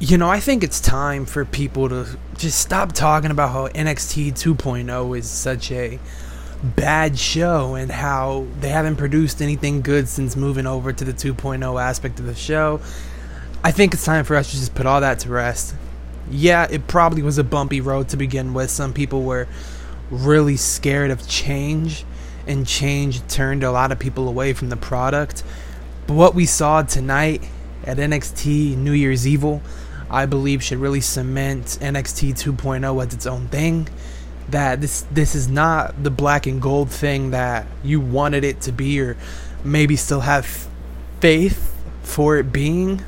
you know, I think it's time for people to just stop talking about how NXT 2.0 is such a bad show and how they haven't produced anything good since moving over to the 2.0 aspect of the show. I think it's time for us to just put all that to rest. Yeah, it probably was a bumpy road to begin with. Some people were really scared of change, and change turned a lot of people away from the product. But what we saw tonight at NXT New Year's Evil, I believe, should really cement NXT 2.0 as its own thing. That this this is not the black and gold thing that you wanted it to be, or maybe still have faith for it being.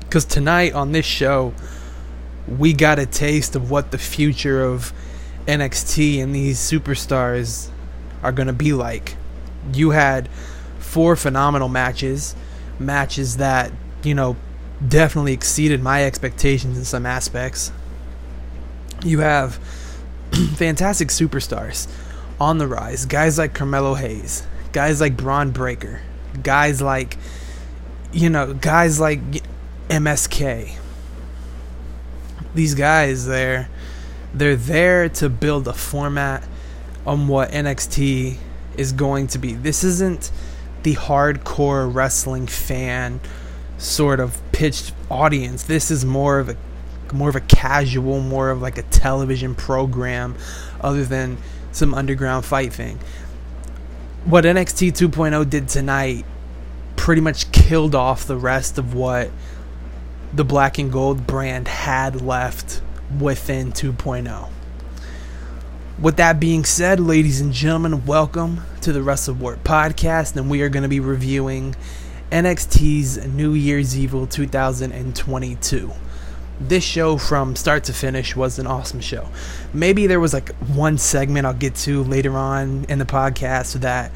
Because tonight on this show, we got a taste of what the future of NXT and these superstars are going to be like. You had four phenomenal matches, matches that, you know, definitely exceeded my expectations in some aspects. You have fantastic superstars on the rise. Guys like Carmelo Hayes, guys like Bron Breakker, guys like, you know, guys like MSK. These guys, they're they're there to build a format on what NXT is going to be. This isn't the hardcore wrestling fan sort of pitched audience. This is more of a more of a casual, more of like a television program other than some underground fight thing. What NXT 2.0 did tonight pretty much killed off the rest of what the black and gold brand had left within 2.0. With that being said, ladies and gentlemen, welcome to the Wrestle Wart podcast, and we are going to be reviewing NXT's New Year's Evil 2022. This show from start to finish was an awesome show. Maybe there was like one segment I'll get to later on in the podcast that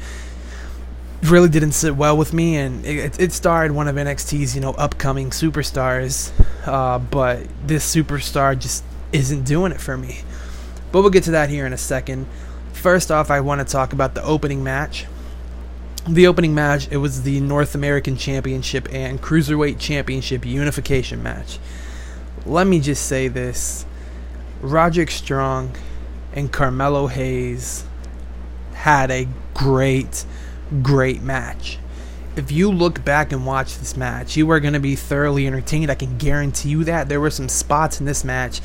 really didn't sit well with me, and it, it starred one of NXT's you know upcoming superstars, uh, but this superstar just isn't doing it for me. But we'll get to that here in a second. First off, I want to talk about the opening match. The opening match, it was the North American Championship and Cruiserweight Championship unification match. Let me just say this Roderick Strong and Carmelo Hayes had a great great match. If you look back and watch this match, you are going to be thoroughly entertained. I can guarantee you that. There were some spots in this match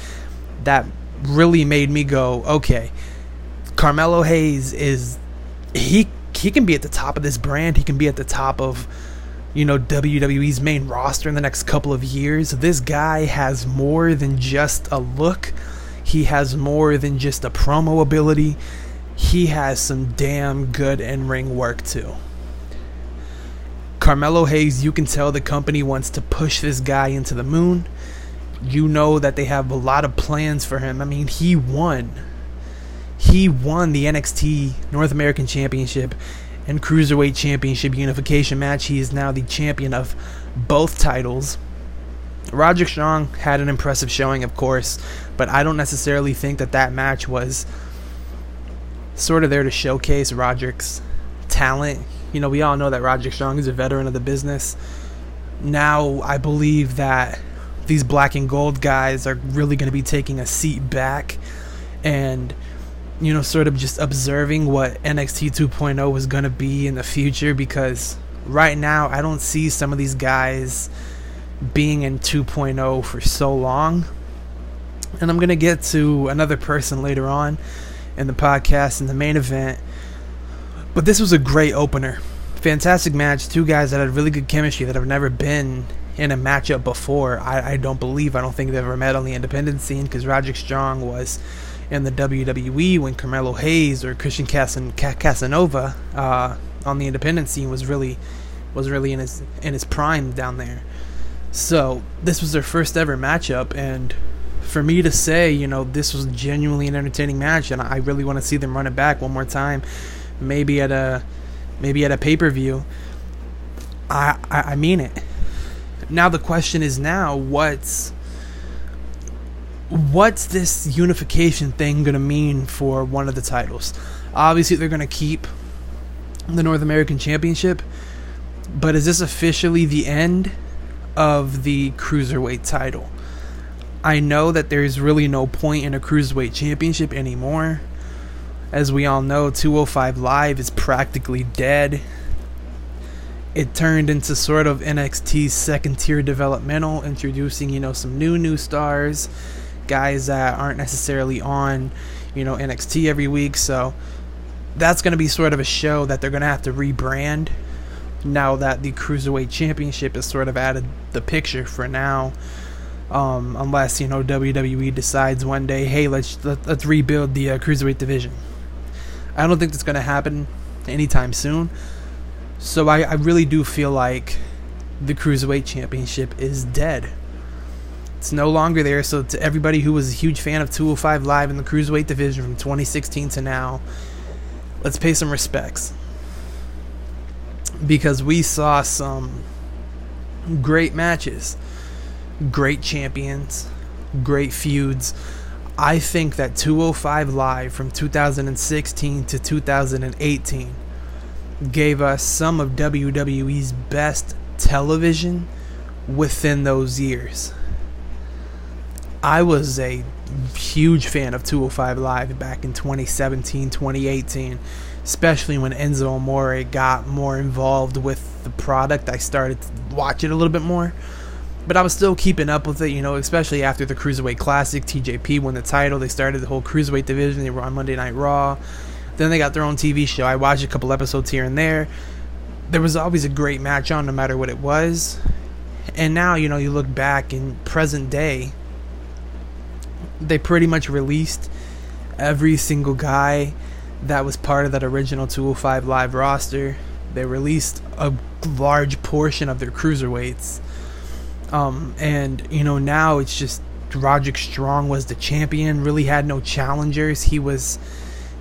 that really made me go, okay, Carmelo Hayes is he he can be at the top of this brand. He can be at the top of you know WWE's main roster in the next couple of years. This guy has more than just a look. He has more than just a promo ability he has some damn good in ring work too. Carmelo Hayes, you can tell the company wants to push this guy into the moon. You know that they have a lot of plans for him. I mean, he won. He won the NXT North American Championship and Cruiserweight Championship unification match. He is now the champion of both titles. Roderick Strong had an impressive showing, of course, but I don't necessarily think that that match was sort of there to showcase Roderick's talent. You know, we all know that Roderick Strong is a veteran of the business. Now, I believe that these black and gold guys are really going to be taking a seat back and, you know, sort of just observing what NXT 2.0 was going to be in the future because right now I don't see some of these guys being in 2.0 for so long. And I'm going to get to another person later on in the podcast in the main event. But this was a great opener. Fantastic match. Two guys that had really good chemistry that have never been in a matchup before. I, I don't believe. I don't think they've ever met on the independent scene because Roderick Strong was in the WWE when Carmelo Hayes or Christian Casan- Casanova uh, on the independent scene was really was really in his in his prime down there. So this was their first ever matchup, and for me to say, you know, this was genuinely an entertaining match, and I really want to see them run it back one more time, maybe at a maybe at a pay per view. I, I I mean it. Now the question is now what's what's this unification thing gonna mean for one of the titles? Obviously, they're gonna keep the North American Championship, but is this officially the end of the cruiserweight title. I know that there's really no point in a cruiserweight championship anymore. As we all know, 205 Live is practically dead. It turned into sort of NXT's second tier developmental, introducing, you know, some new new stars, guys that aren't necessarily on, you know, NXT every week. So that's going to be sort of a show that they're going to have to rebrand now that the Cruiserweight Championship is sort of out of the picture for now. Um, unless you know WWE decides one day, hey, let's let, us rebuild the uh, cruiserweight division. I don't think that's going to happen anytime soon. So I, I really do feel like the cruiserweight championship is dead. It's no longer there. So to everybody who was a huge fan of 205 Live in the cruiserweight division from 2016 to now, let's pay some respects because we saw some great matches, great champions, great feuds. I think that 205 Live from 2016 to 2018 gave us some of WWE's best television within those years. I was a huge fan of 205 Live back in 2017, 2018 especially when Enzo Amore got more involved with the product. I started to watch it a little bit more. But I was still keeping up with it, you know, especially after the Cruiserweight Classic. TJP won the title. They started the whole Cruiserweight division. They were on Monday Night Raw. Then they got their own TV show. I watched a couple episodes here and there. There was always a great match on, no matter what it was. And now, you know, you look back in present day, they pretty much released every single guy that was part of that original 205 live roster. They released a large portion of their cruiserweights. Um, and, you know, now it's just Roderick Strong was the champion, really had no challengers. He was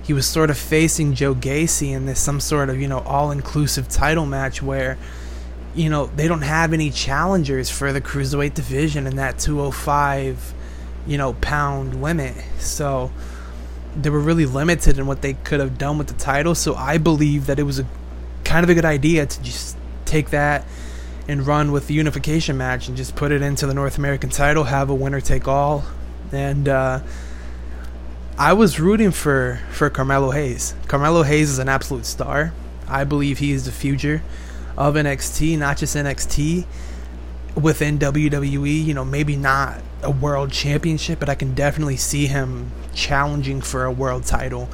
he was sort of facing Joe Gacy in this some sort of, you know, all-inclusive title match where you know, they don't have any challengers for the cruiserweight division in that 205, you know, pound limit. So, they were really limited in what they could have done with the title. So I believe that it was a kind of a good idea to just take that and run with the unification match and just put it into the North American title, have a winner take all. And uh, I was rooting for for Carmelo Hayes. Carmelo Hayes is an absolute star. I believe he is the future of NXT, not just NXT within WWE. You know, maybe not a world championship, but I can definitely see him challenging for a world title.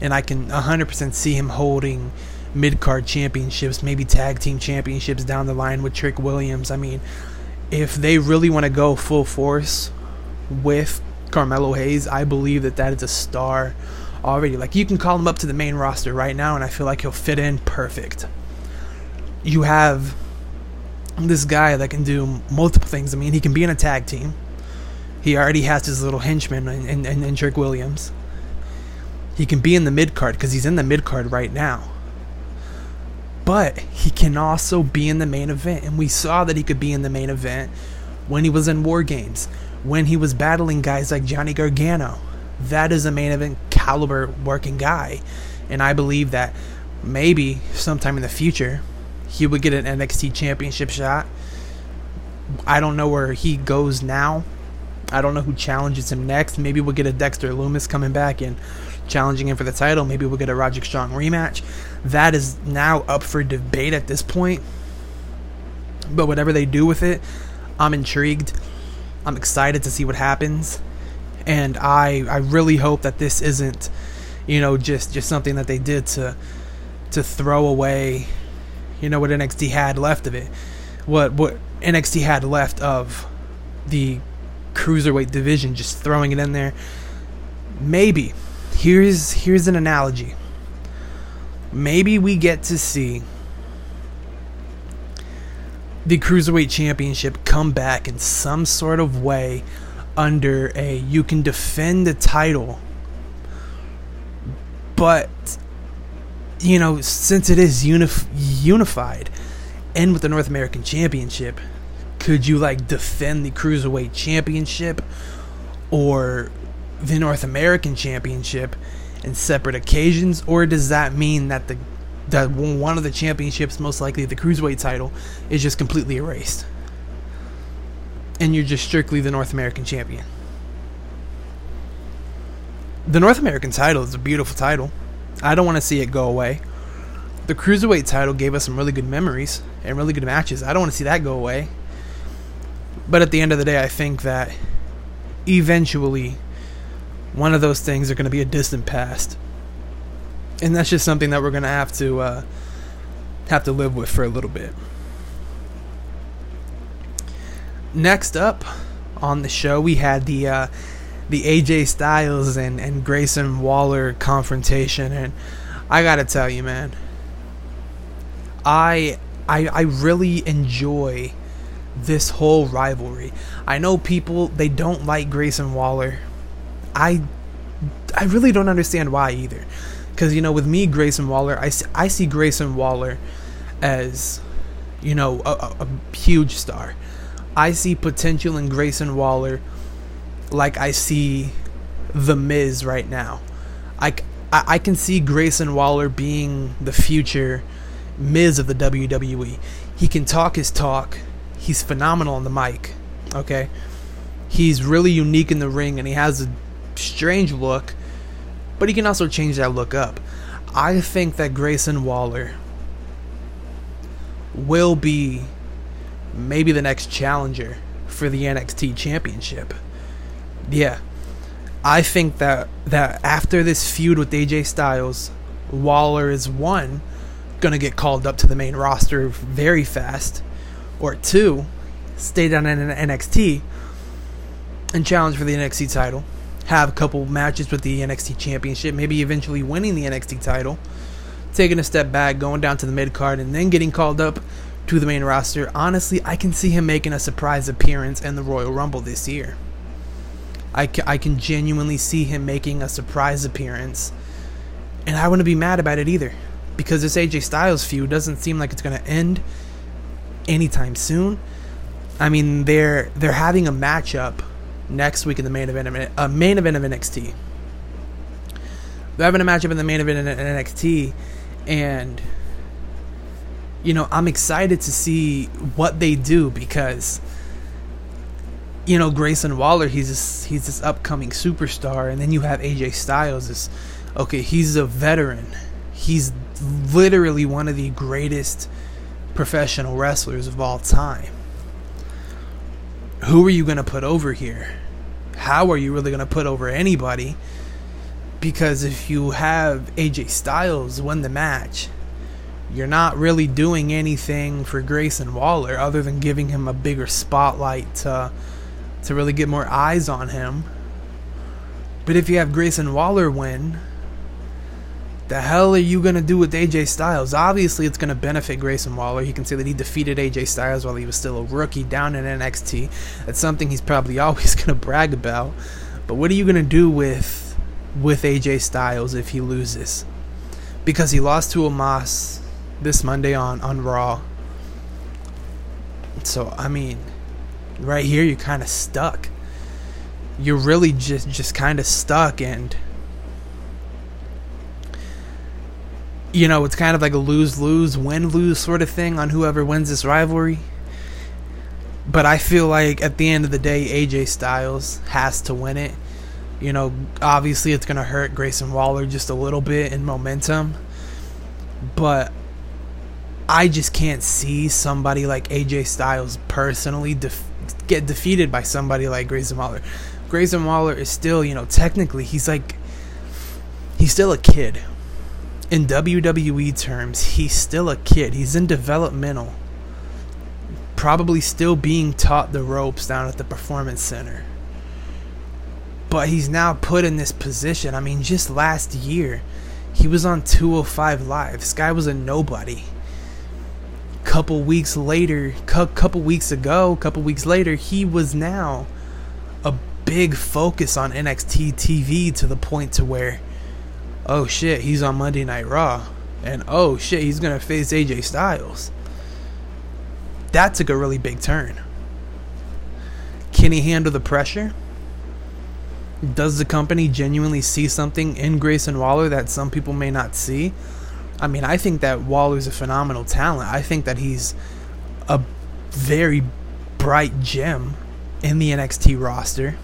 And I can 100% see him holding mid card championships, maybe tag team championships down the line with Trick Williams. I mean, if they really want to go full force with Carmelo Hayes, I believe that that is a star already. Like, you can call him up to the main roster right now, and I feel like he'll fit in perfect. You have this guy that can do multiple things. I mean, he can be in a tag team. He already has his little henchman and, in, in Trick Williams. He can be in the mid card because he's in the mid card right now. But he can also be in the main event. And we saw that he could be in the main event when he was in War Games, when he was battling guys like Johnny Gargano. That is a main event caliber working guy. And I believe that maybe sometime in the future, he would get an NXT championship shot. I don't know where he goes now. I don't know who challenges him next. Maybe we'll get a Dexter Lumis coming back and challenging him for the title. Maybe we'll get a Roderick Strong rematch. That is now up for debate at this point. But whatever they do with it, I'm intrigued. I'm excited to see what happens. And I I really hope that this isn't, you know, just just something that they did to to throw away you know what NXT had left of it, what what NXT had left of the cruiserweight division, just throwing it in there. Maybe here's here's an analogy. Maybe we get to see the cruiserweight championship come back in some sort of way under a you can defend the title but you know, since it is unif- unified and with the North American Championship, could you like defend the Cruiserweight Championship or the North American Championship in separate occasions? Or does that mean that the that one of the championships, most likely the Cruiserweight title, is just completely erased? and you're just strictly the North American champion. The North American title is a beautiful title. I don't want to see it go away. The Cruiserweight title gave us some really good memories and really good matches. I don't want to see that go away. But at the end of the day, I think that eventually one of those things are going to be a distant past. And that's just something that we're going to have to uh, have to live with for a little bit. Next up on the show, we had the uh, the AJ Styles and, and Grayson Waller confrontation, and I gotta tell you, man, I I I really enjoy this whole rivalry. I know people they don't like Grayson Waller. I I really don't understand why either. Cuz you know with me Grayson Waller, I I see Grayson Waller as you know a, a, a huge star. I see potential in Grayson Waller like I see The Miz right now. I, I, I can see Grayson Waller being the future Miz of the WWE. He can talk his talk. He's phenomenal on the mic. Okay? He's really unique in the ring and he has a strange look, but he can also change that look up. I think that Grayson Waller will be maybe the next challenger for the NXT championship. Yeah. I think that that after this feud with AJ Styles, Waller is one gonna get called up to the main roster very fast, or two, stay down in NXT and challenge for the NXT title, have a couple matches with the NXT championship, maybe eventually winning the NXT title, taking a step back, going down to the mid card, and then getting called up to the main roster. Honestly, I can see him making a surprise appearance in the Royal Rumble this year. I, I can genuinely see him making a surprise appearance. And I wouldn't be mad about it either. Because this AJ Styles feud doesn't seem like it's going to end anytime soon. I mean, they're they're having a matchup next week in the main event of a uh, main event of NXT. They're having a matchup in the main event of NXT, and you know I'm excited to see what they do because you know Grayson Waller, he's this, he's this upcoming superstar, and then you have AJ Styles. This okay, he's a veteran. He's literally one of the greatest professional wrestlers of all time. Who are you going to put over here? How are you really going to put over anybody? Because if you have AJ Styles win the match, you're not really doing anything for Grayson Waller other than giving him a bigger spotlight to to really get more eyes on him. But if you have Grayson Waller win, the hell are you going to do with AJ Styles? Obviously, it's going to benefit Grayson Waller. He can say that he defeated AJ Styles while he was still a rookie down in NXT. That's something he's probably always going to brag about. But what are you going to do with with AJ Styles if he loses? Because he lost to Omos this Monday on on Raw. So, I mean, right here you're kind of stuck. You're really just just kind of stuck and you know, it's kind of like a lose-lose, win-lose sort of thing on whoever wins this rivalry. But I feel like at the end of the day AJ Styles has to win it. You know, obviously it's going to hurt Grayson Waller just a little bit in momentum. But I just can't see somebody like AJ Styles personally def- get defeated by somebody like Grayson Waller. Grayson Waller is still, you know, technically he's like he's still a kid. In WWE terms, he's still a kid. He's in developmental. Probably still being taught the ropes down at the performance center. But he's now put in this position. I mean, just last year, he was on 205 Live. This guy was a nobody couple weeks later, cu- couple weeks ago, couple weeks later, he was now a big focus on NXT TV to the point to where, oh shit, he's on Monday Night Raw, and oh shit, he's gonna face AJ Styles. That took a really big turn. Can he handle the pressure? Does the company genuinely see something in Grayson Waller that some people may not see? I mean, I think that Waller's a phenomenal talent. I think that he's a very bright gem in the NXT roster.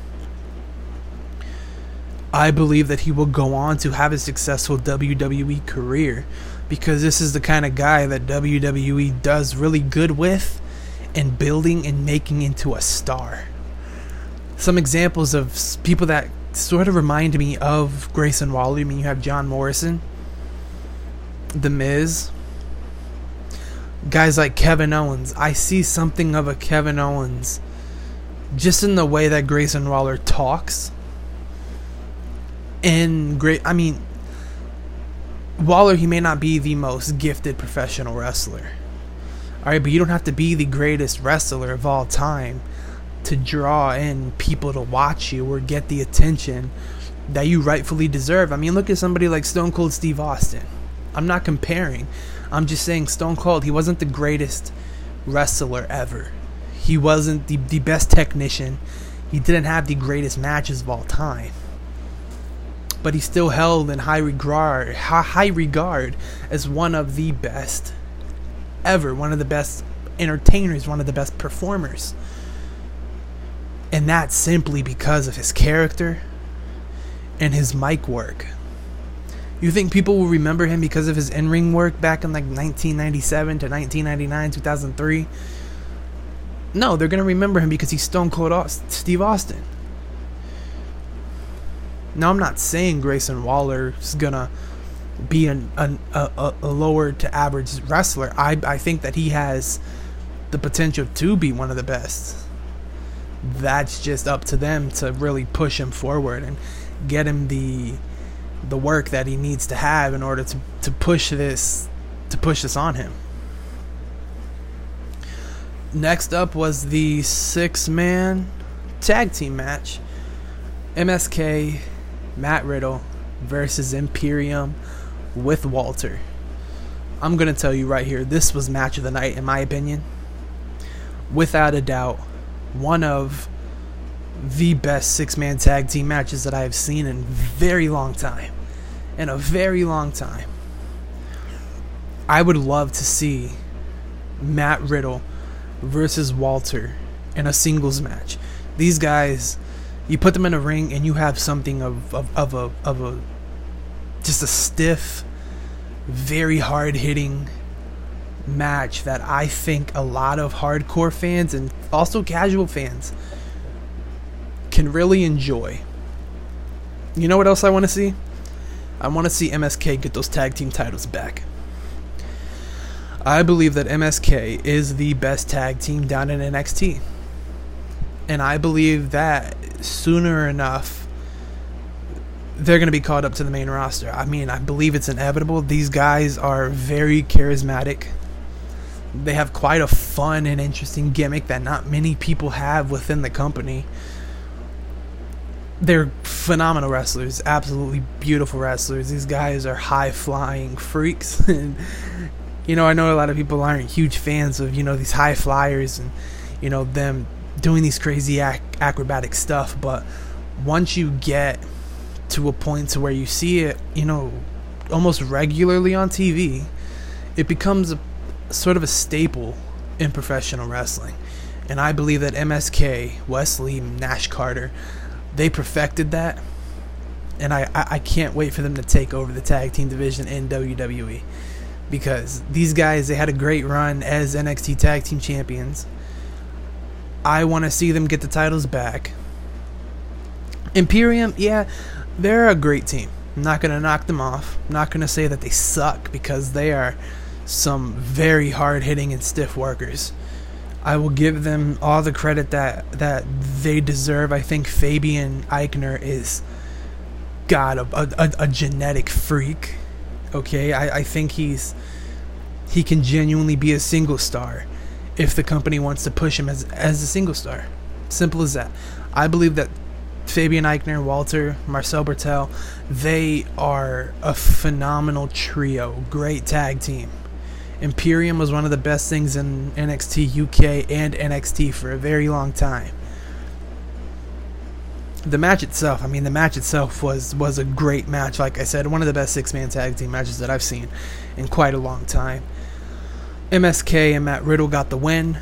I believe that he will go on to have a successful WWE career because this is the kind of guy that WWE does really good with and building and making into a star. Some examples of people that sort of remind me of Grayson Waller. I mean, you have John Morrison, The Miz, guys like Kevin Owens. I see something of a Kevin Owens just in the way that Grayson Waller talks and great. I mean, Waller, he may not be the most gifted professional wrestler. All right, but you don't have to be the greatest wrestler of all time to draw in people to watch you or get the attention that you rightfully deserve. I mean, look at somebody like Stone Cold Steve Austin. I'm not comparing. I'm just saying Stone Cold, he wasn't the greatest wrestler ever. He wasn't the, the best technician. He didn't have the greatest matches of all time but he's still held in high regard, high regard as one of the best ever, one of the best entertainers, one of the best performers. And that's simply because of his character and his mic work. You think people will remember him because of his in-ring work back in like 1997 to 1999, 2003? No, they're going to remember him because he's Stone Cold Steve Austin. Now, I'm not saying Grayson Waller is gonna be an, an, a, a lower to average wrestler. I I think that he has the potential to be one of the best. That's just up to them to really push him forward and get him the the work that he needs to have in order to, to push this to push this on him. Next up was the six man tag team match. MSK Matt Riddle versus Imperium with Walter. I'm going to tell you right here, this was match of the night, in my opinion. Without a doubt, one of the best six man tag team matches that I have seen in very long time. In a very long time. I would love to see Matt Riddle versus Walter in a singles match. These guys you put them in a ring and you have something of, of, of a of a just a stiff, very hard hitting match that I think a lot of hardcore fans and also casual fans can really enjoy. You know what else I want to see? I want to see MSK get those tag team titles back. I believe that MSK is the best tag team down in NXT. And I believe that sooner enough they're going to be called up to the main roster. I mean, I believe it's inevitable. These guys are very charismatic. They have quite a fun and interesting gimmick that not many people have within the company. They're phenomenal wrestlers, absolutely beautiful wrestlers. These guys are high flying freaks. and, you know, I know a lot of people aren't huge fans of, you know, these high flyers and, you know, them doing these crazy ac- acrobatic stuff, but once you get to a point to where you see it, you know, almost regularly on TV, it becomes a sort of a staple in professional wrestling. And I believe that MSK, Wes Lee, Nash Carter, they perfected that. And I, I can't wait for them to take over the tag team division in WWE. Because these guys, they had a great run as NXT tag team champions I want to see them get the titles back. Imperium, yeah, they're a great team. I'm not going to knock them off. I'm not going to say that they suck because they are some very hard hitting and stiff workers. I will give them all the credit that that they deserve. I think Fabian Aichner is God a, a, a genetic freak. Okay, I, I think he's he can genuinely be a single star if the company wants to push him as as a single star. Simple as that. I believe that Fabian Aichner, Walter, Marcel Barthel, they are a phenomenal trio, great tag team. Imperium was one of the best things in NXT UK and NXT for a very long time. The match itself, I mean, the match itself was was a great match. Like I said, one of the best six man tag team matches that I've seen in quite a long time. MSK and Matt Riddle got the win.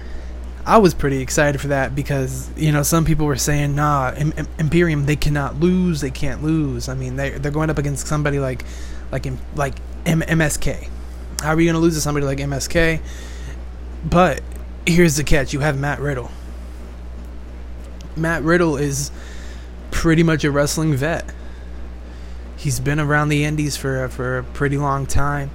I was pretty excited for that because you know some people were saying, "Nah, Im- Im- Imperium they cannot lose. They can't lose." I mean, they they're going up against somebody like like like M- MSK. How are you going to lose to somebody like MSK? But here's the catch: you have Matt Riddle. Matt Riddle is pretty much a wrestling vet. He's been around the Indies for for a pretty long time.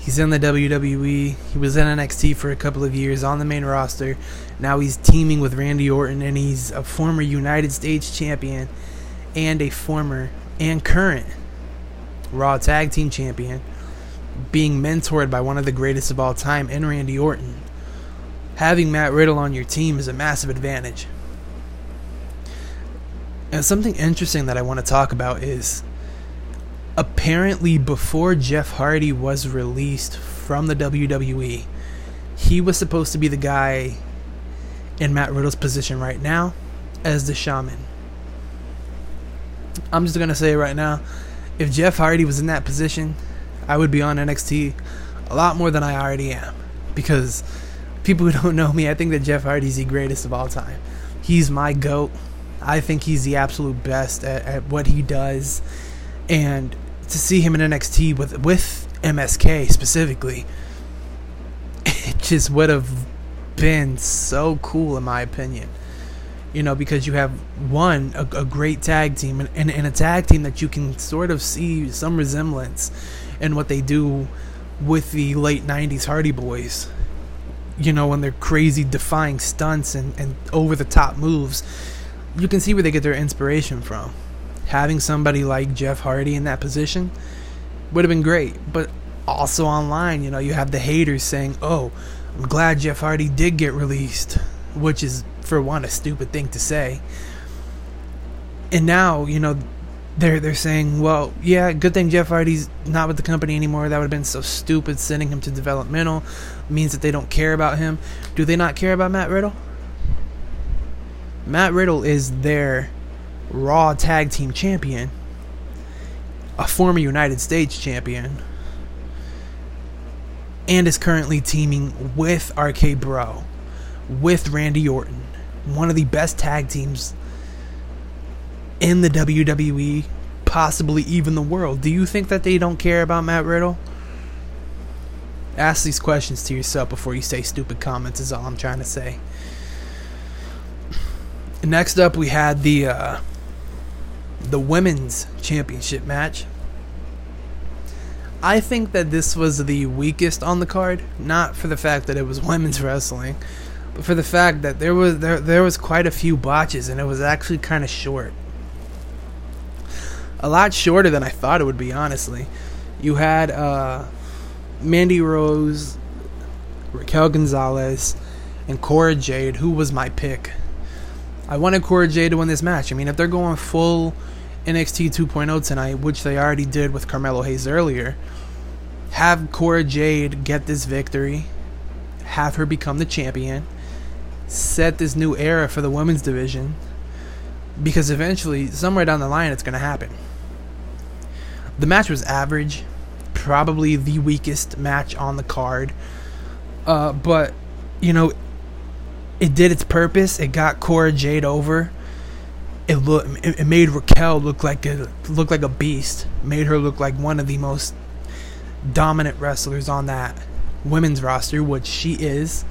He's in the WWE. He was in NXT for a couple of years on the main roster. Now he's teaming with Randy Orton, and he's a former United States champion and a former and current Raw Tag Team champion, being mentored by one of the greatest of all time in Randy Orton. Having Matt Riddle on your team is a massive advantage. And something interesting that I want to talk about is apparently before Jeff Hardy was released from the WWE, he was supposed to be the guy in Matt Riddle's position right now as the shaman. I'm just gonna say right now. If Jeff Hardy was in that position, I would be on NXT a lot more than I already am. Because people who don't know me, I think that Jeff Hardy's the greatest of all time. He's my GOAT. I think he's the absolute best at, at what he does. And to see him in NXT with with MSK specifically, it just would have been so cool in my opinion. You know, because you have one a, a great tag team and, and, and a tag team that you can sort of see some resemblance in what they do with the late '90s Hardy Boys. You know, when they're crazy, defying stunts and, and over the top moves, you can see where they get their inspiration from having somebody like Jeff Hardy in that position would have been great. But also online, you know, you have the haters saying, "Oh, I'm glad Jeff Hardy did get released," which is for one a stupid thing to say. And now, you know, they're they're saying, "Well, yeah, good thing Jeff Hardy's not with the company anymore. That would have been so stupid sending him to developmental. Means that they don't care about him. Do they not care about Matt Riddle? Matt Riddle is their Raw Tag Team Champion, a former United States Champion, and is currently teaming with RK Bro, with Randy Orton, one of the best tag teams in the WWE, possibly even the world. Do you think that they don't care about Matt Riddle? Ask these questions to yourself before you say stupid comments, is all I'm trying to say. Next up, we had the uh, the women's championship match. I think that this was the weakest on the card, not for the fact that it was women's wrestling, but for the fact that there was there there was quite a few botches and it was actually kind of short. A lot shorter than I thought it would be, honestly. You had uh, Mandy Rose, Raquel Gonzalez, and Cora Jade, who was my pick. I wanted Cora Jade to win this match. I mean, if they're going full NXT 2.0 tonight, which they already did with Carmelo Hayes earlier, have Cora Jade get this victory, have her become the champion, set this new era for the women's division, because eventually, somewhere down the line, it's going to happen. The match was average, probably the weakest match on the card, uh, but you know, it did its purpose. It got Cora Jade over it look it, made Raquel look like a look like a beast. Made her look like one of the most dominant wrestlers on that women's roster, which she is,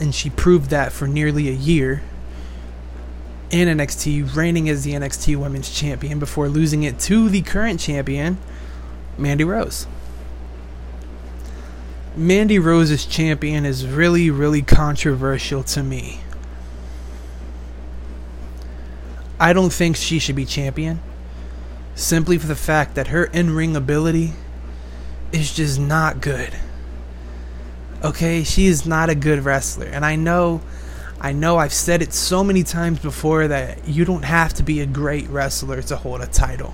and she proved that for nearly a year in NXT, reigning as the NXT Women's Champion before losing it to the current champion, Mandy Rose. Mandy Rose's champion is really, really controversial to me. I don't think she should be champion. Simply for the fact that her in ring ability is just not good. Okay, she is not a good wrestler. And I know I know I've said it so many times before that you don't have to be a great wrestler to hold a title.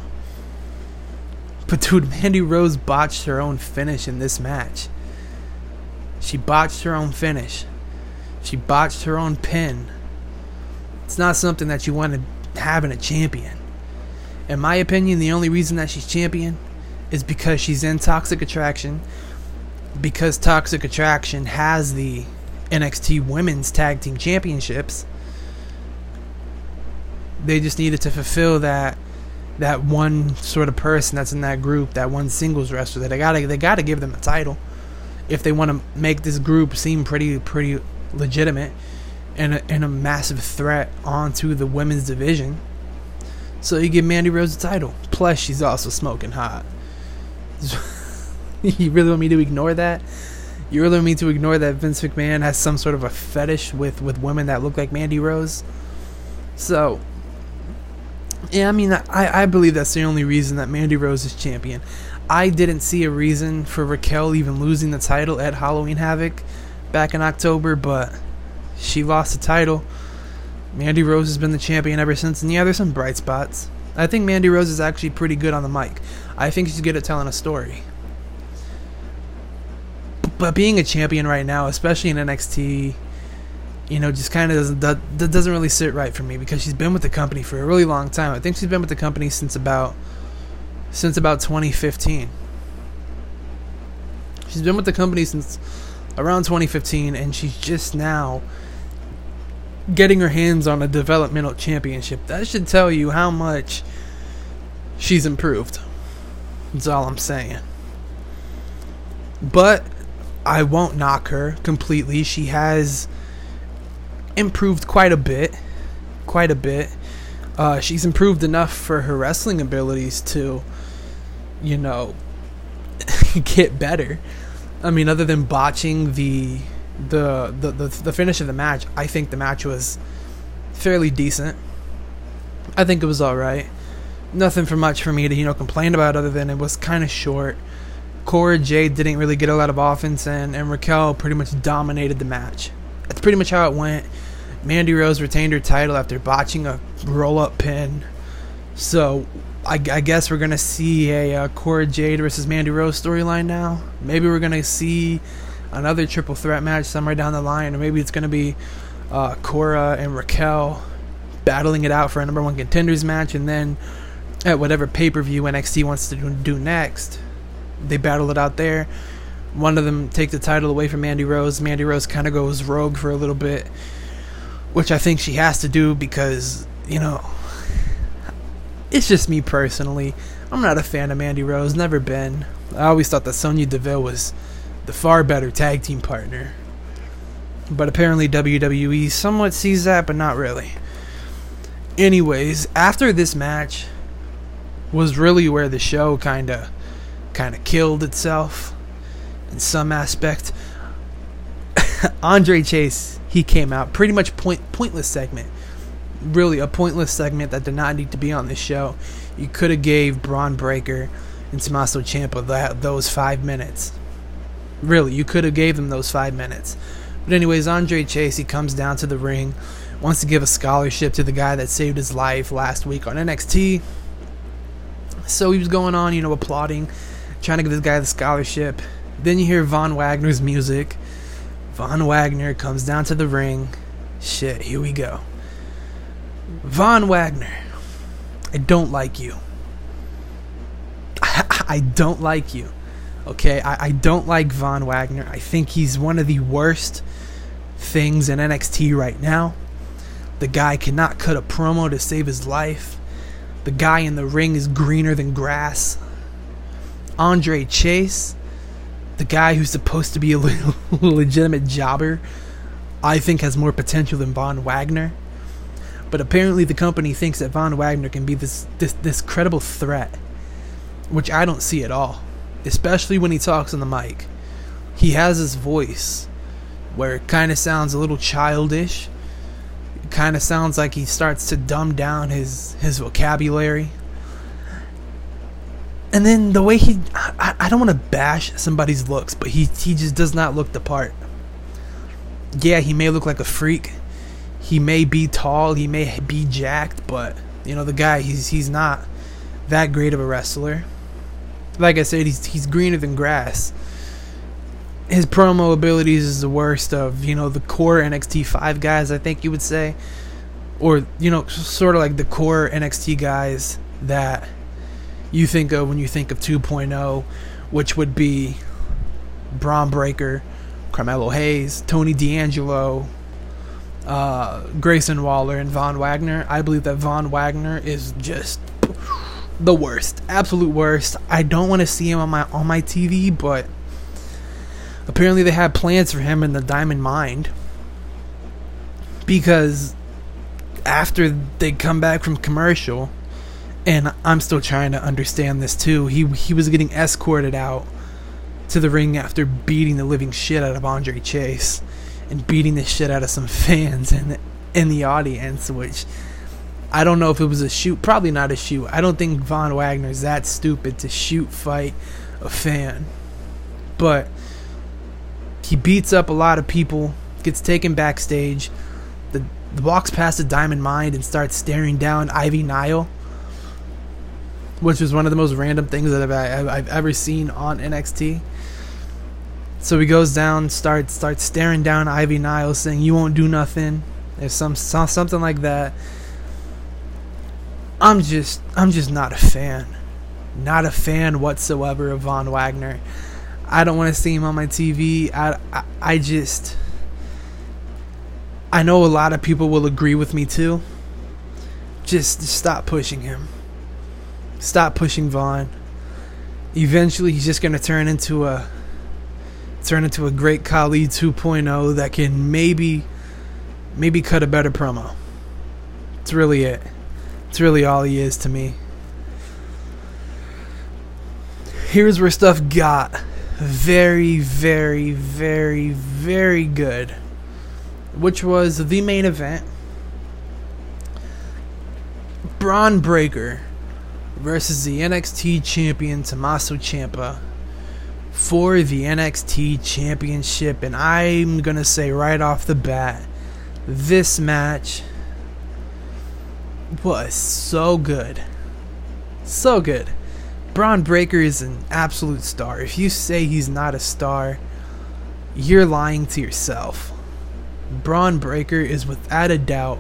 But dude, Mandy Rose botched her own finish in this match. She botched her own finish. She botched her own pin. It's not something that you want to having a champion. In my opinion, the only reason that she's champion is because she's in Toxic Attraction. Because Toxic Attraction has the NXT Women's Tag Team Championships. They just needed to fulfill that that one sort of person that's in that group, that one singles wrestler. They gotta they gotta give them a title if they want to make this group seem pretty pretty legitimate and a, and a massive threat onto the women's division. So you give Mandy Rose a title. Plus, she's also smoking hot. you really want me to ignore that? You really want me to ignore that Vince McMahon has some sort of a fetish with, with women that look like Mandy Rose? So, yeah, I mean, I, I believe that's the only reason that Mandy Rose is champion. I didn't see a reason for Raquel even losing the title at Halloween Havoc back in October, but she lost the title. Mandy Rose has been the champion ever since, and yeah, there's some bright spots. I think Mandy Rose is actually pretty good on the mic. I think she's good at telling a story. But being a champion right now, especially in NXT, you know, just kind of doesn't that doesn't really sit right for me because she's been with the company for a really long time. I think she's been with the company since about since about 2015. She's been with the company since around 2015, and she's just now getting her hands on a developmental championship. That should tell you how much she's improved. That's all I'm saying. But I won't knock her completely. She has improved quite a bit. Quite a bit. Uh, she's improved enough for her wrestling abilities to, you know, get better. I mean, other than botching the the, the the the finish of the match, I think the match was fairly decent. I think it was all right. Nothing for much for me to you know complain about, other than it was kind of short. Cora Jade didn't really get a lot of offense, and and Raquel pretty much dominated the match. That's pretty much how it went. Mandy Rose retained her title after botching a roll up pin. So I, I, guess we're gonna see a uh, Cora Jade versus Mandy Rose storyline now. Maybe we're gonna see another triple threat match somewhere down the line, or maybe it's gonna be uh, Cora and Raquel battling it out for a number one contenders match, and then at whatever pay per view NXT wants to do next, they battle it out there. One of them take the title away from Mandy Rose. Mandy Rose kind of goes rogue for a little bit, which I think she has to do because you know it's just me personally. I'm not a fan of Mandy Rose, never been. I always thought that Sonya Deville was the far better tag team partner. But apparently WWE somewhat sees that, but not really. Anyways, after this match was really where the show kind of kind of killed itself in some aspect. Andre Chase, he came out pretty much point pointless segment really a pointless segment that did not need to be on this show. You could have gave Bron Breakker and Tommaso Ciampa that those five minutes. Really, you could have gave them those five minutes. But anyways, Andre Chase he comes down to the ring, wants to give a scholarship to the guy that saved his life last week on NXT. So he was going on, you know, applauding, trying to give this guy the scholarship. Then you hear Von Wagner's music. Von Wagner comes down to the ring. Shit, here we go. Von Wagner, I don't like you. I don't like you. Okay, I, I don't like Von Wagner. I think he's one of the worst things in NXT right now. The guy cannot cut a promo to save his life. The guy in the ring is greener than grass. Andre Chase, the guy who's supposed to be a legitimate jobber, I think has more potential than Von Wagner. But apparently, the company thinks that Von Wagner can be this, this, this credible threat, which I don't see at all, especially when he talks on the mic. He has his voice where it kind of sounds a little childish. It kind of sounds like he starts to dumb down his, his vocabulary. And then the way he, I, I don't want to bash somebody's looks, but he, he just does not look the part. Yeah, he may look like a freak he may be tall, he may be jacked, but you know the guy he's he's not that great of a wrestler. Like I said, he's he's greener than grass. His promo abilities is the worst of you know the core NXT five guys. I think you would say, or you know sort of like the core NXT guys that you think of when you think of 2.0, which would be Bron Breakker, Carmelo Hayes, Tony D'Angelo, uh, Grayson Waller, and Von Wagner. I believe that Von Wagner is just the worst, absolute worst. I don't want to see him on my on my TV, but apparently they had plans for him in the Diamond Mine because after they come back from commercial, and I'm still trying to understand this too. He he was getting escorted out to the ring after beating the living shit out of Andre Chase and beating the shit out of some fans in in the audience, which I don't know if it was a shoot. Probably not a shoot. I don't think Von Wagner's that stupid to shoot fight a fan, but he beats up a lot of people. Gets taken backstage. The, the walks past the Diamond Mine and starts staring down Ivy Nile which was one of the most random things that I've, I've ever seen on NXT. So he goes down, starts starts staring down Ivy Nile, saying, "You won't do nothing." There's some, some something like that. I'm just I'm just not a fan, not a fan whatsoever of Von Wagner. I don't want to see him on my TV. I, I I just I know a lot of people will agree with me too. Just, stop pushing him. Stop pushing Von. Eventually, he's just gonna turn into a turn into a great Khali 2.0 that can maybe maybe cut a better promo. It's really it. It's really all he is to me. Here's where stuff got very, very, very, very good, which was the main event. Bron Breakker versus the NXT champion Tommaso Ciampa for the NXT championship and I'm going to say right off the bat this match was so good. So good. Bron Breakker is an absolute star. If you say he's not a star, you're lying to yourself. Bron Breakker is without a doubt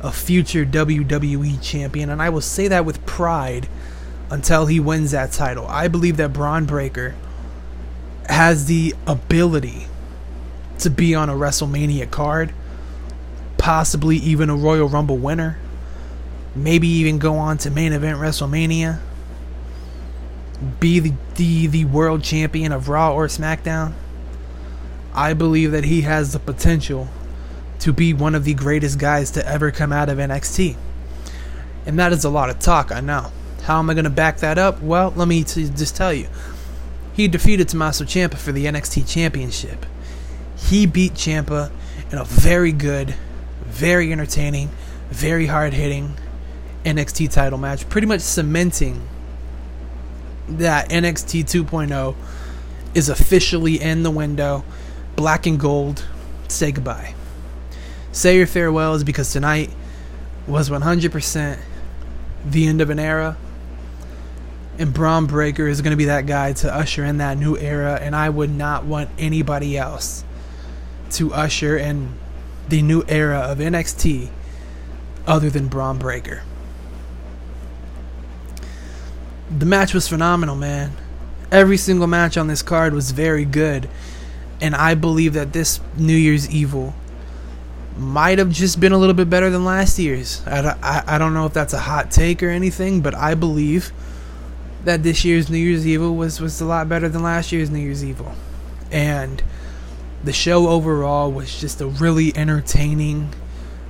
a future WWE champion, and I will say that with pride until he wins that title. I believe that Bron Breakker has the ability to be on a WrestleMania card, possibly even a Royal Rumble winner, maybe even go on to main event WrestleMania, be the, the, the world champion of Raw or SmackDown. I believe that he has the potential to be one of the greatest guys to ever come out of NXT. And that is a lot of talk, I know. How am I going to back that up? Well, let me t- just tell you. He defeated Tommaso Ciampa for the NXT Championship. He beat Ciampa in a very good, very entertaining, very hard hitting NXT title match, pretty much cementing that NXT 2.0 is officially in the window. Black and gold, say goodbye say your farewells because tonight was 100% the end of an era. And Bron Breakker is going to be that guy to usher in that new era. And I would not want anybody else to usher in the new era of NXT other than Bron Breakker. The match was phenomenal, man. Every single match on this card was very good. And I believe that this New Year's Evil might have just been a little bit better than last year's. I, I, I don't know if that's a hot take or anything, but I believe that this year's New Year's Evil was, was a lot better than last year's New Year's Evil. And the show overall was just a really entertaining,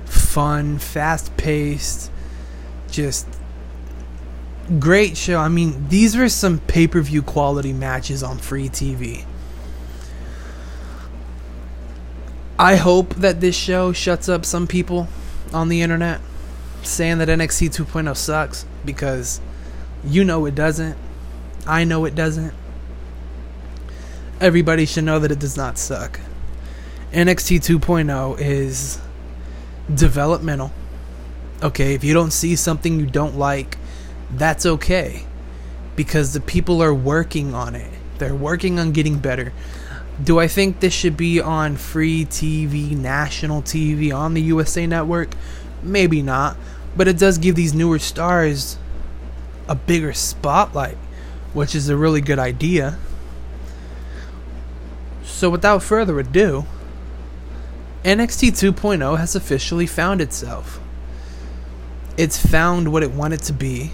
fun, fast paced, just great show. I mean, these were some pay per view quality matches on free TV. I hope that this show shuts up some people on the internet saying that NXT 2.0 sucks because you know it doesn't. I know it doesn't. Everybody should know that it does not suck. NXT 2.0 is developmental. Okay, if you don't see something you don't like, that's okay. Because the people are working on it. They're working on getting better. Do I think this should be on free TV, national TV, on the USA Network? Maybe not. But it does give these newer stars a bigger spotlight, which is a really good idea. So, without further ado, NXT 2.0 has officially found itself. It's found what it wanted to be.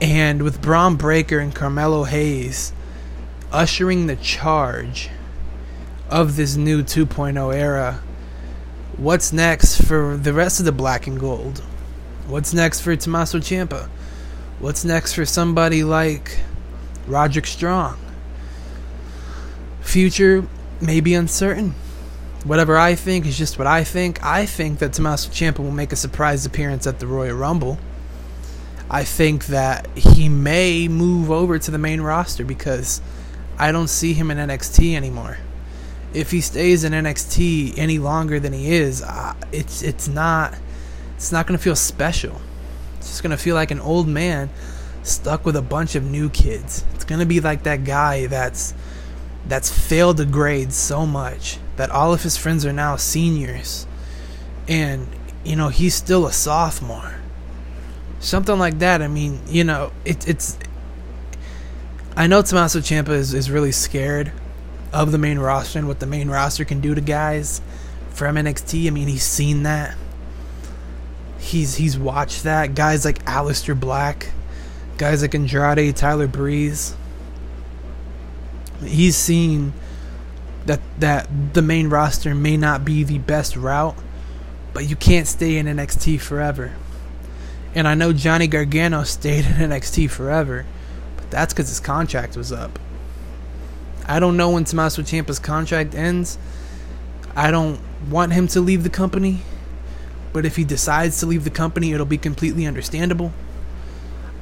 And with Bron Breakker and Carmelo Hayes ushering the charge of this new 2.0 era, what's next for the rest of the black and gold? What's next for Tommaso Ciampa? What's next for somebody like Roderick Strong? Future may be uncertain. Whatever I think is just what I think. I think that Tommaso Ciampa will make a surprise appearance at the Royal Rumble. I think that he may move over to the main roster because I don't see him in NXT anymore. If he stays in NXT any longer than he is, uh, it's it's not it's not going to feel special. It's just going to feel like an old man stuck with a bunch of new kids. It's going to be like that guy that's that's failed the grades so much that all of his friends are now seniors and you know he's still a sophomore something like that i mean you know it, it's i know tommaso ciampa is, is really scared of the main roster and what the main roster can do to guys from nxt i mean he's seen that. He's he's watched that. Guys like Aleister Black guys like andrade tyler breeze he's seen that that the main roster may not be the best route, but you can't stay in NXT forever. And I know Johnny Gargano stayed in NXT forever, but that's because his contract was up. I don't know when Tommaso Ciampa's contract ends. I don't want him to leave the company, but if he decides to leave the company, it'll be completely understandable.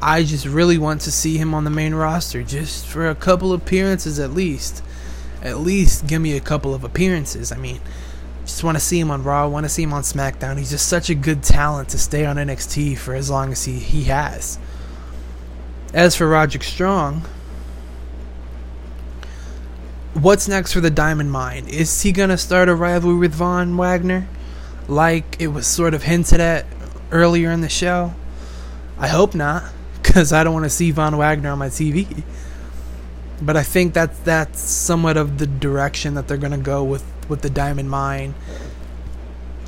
I just really want to see him on the main roster, just for a couple appearances at least at least give me a couple of appearances. I mean, just want to see him on Raw, want to see him on SmackDown. He's just such a good talent to stay on NXT for as long as he, he has. As for Roderick Strong, what's next for the Diamond Mine? Is he going to start a rivalry with Von Wagner like it was sort of hinted at earlier in the show? I hope not, because I don't want to see Von Wagner on my TV but I think that that's somewhat of the direction that they're going to go with with the Diamond Mine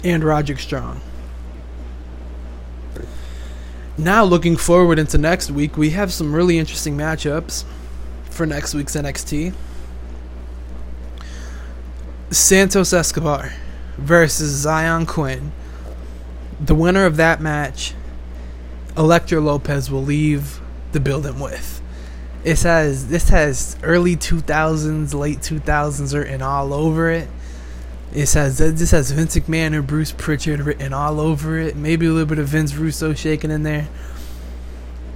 and Roderick Strong. Now, looking forward into next week, we have some really interesting matchups for next week's NXT. Santos Escobar versus Xyon Quinn. The winner of that match, Elektra Lopez, will leave the building with. It says this has early 2000s, late 2000s written all over it. It says this has Vince McMahon and Bruce Pritchard written all over it. Maybe a little bit of Vince Russo shaking in there.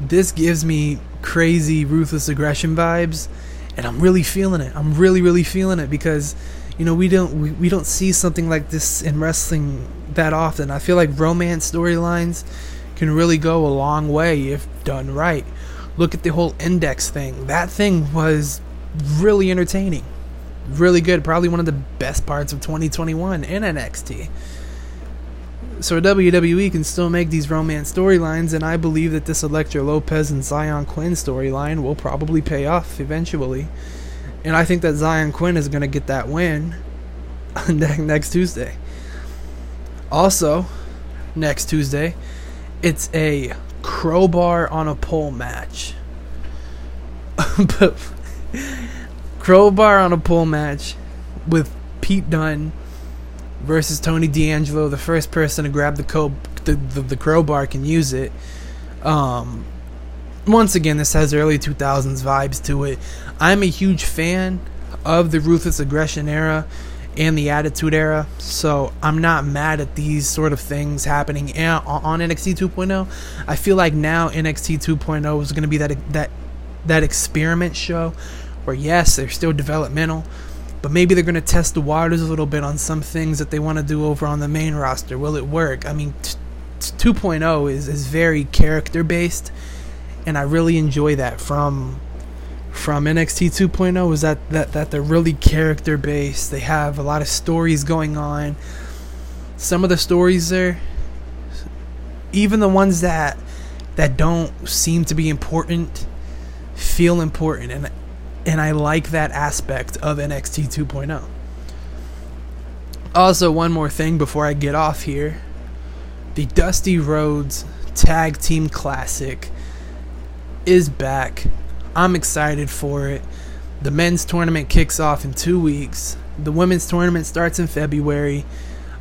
This gives me crazy ruthless aggression vibes, and I'm really feeling it. I'm really, really feeling it because you know we don't we, we don't see something like this in wrestling that often. I feel like romance storylines can really go a long way if done right. Look at the whole index thing. That thing was really entertaining. Really good. Probably one of the best parts of 2021 in NXT. So WWE can still make these romance storylines, and I believe that this Elektra Lopez and Xyon Quinn storyline will probably pay off eventually. And I think that Xyon Quinn is going to get that win next Tuesday. Also, next Tuesday, it's a crowbar on a pole match. but crowbar on a pole match with Pete Dunne versus Tony D'Angelo. The first person to grab the, co- the, the, the crowbar can use it. Um, once again, this has early 2000s vibes to it. I'm a huge fan of the Ruthless Aggression era and the Attitude Era. So I'm not mad at these sort of things happening on NXT 2.0. I feel like now NXT 2.0 is going to be that that that experiment show where yes, they're still developmental, but maybe they're going to test the waters a little bit on some things that they want to do over on the main roster. Will it work? I mean, t- t- 2.0 is is very character based, and I really enjoy that from from NXT 2.0 is that, that that they're really character based. They have a lot of stories going on. Some of the stories there, even the ones that that don't seem to be important, feel important. And And I like that aspect of NXT 2.0. Also, one more thing before I get off here the Dusty Rhodes Tag Team Classic is back. I'm excited for it. The men's tournament kicks off in two weeks. The women's tournament starts in February.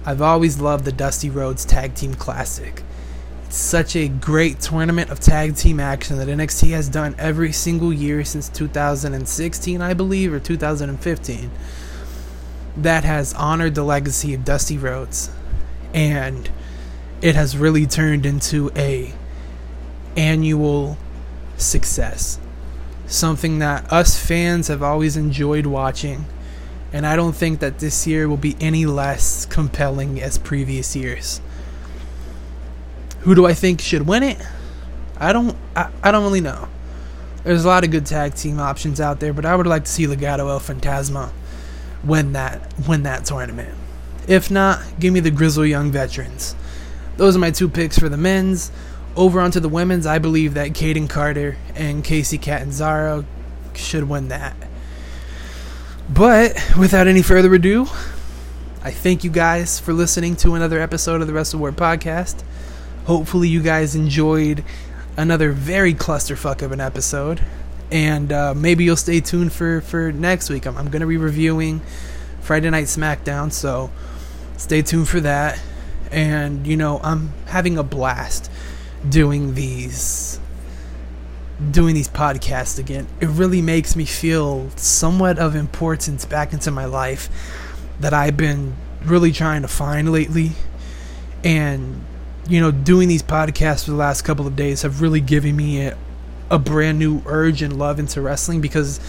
I've always loved the Dusty Rhodes Tag Team Classic. Such a great tournament of tag team action that NXT has done every single year since 2016, I believe, or 2015 that has honored the legacy of Dusty Rhodes. And it has really turned into a annual success. Something that us fans have always enjoyed watching. And I don't think that this year will be any less compelling as previous years. Who do I think should win it? I don't I, I don't really know. There's a lot of good tag team options out there, but I would like to see Legado del Fantasma win that win that tournament. If not, give me the Grizzled Young Veterans. Those are my two picks for the men's. Over onto the women's, I believe that Kayden Carter and Kacy Catanzaro should win that. But without any further ado, I thank you guys for listening to another episode of the Wrestle War podcast. Hopefully, you guys enjoyed another very clusterfuck of an episode and uh, maybe you'll stay tuned for for next week. I'm, I'm going to be reviewing Friday Night SmackDown, so stay tuned for that. And you know, I'm having a blast doing these doing these podcasts again. It really makes me feel somewhat of importance back into my life that I've been really trying to find lately. And you know, doing these podcasts for the last couple of days have really given me a, a brand new urge and love into wrestling because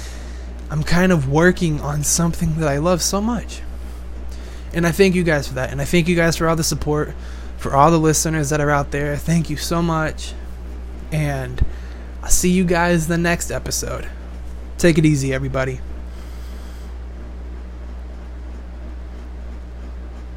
I'm kind of working on something that I love so much. And I thank you guys for that. And I thank you guys for all the support, for all the listeners that are out there. Thank you so much. And I'll see you guys the next episode. Take it easy, everybody.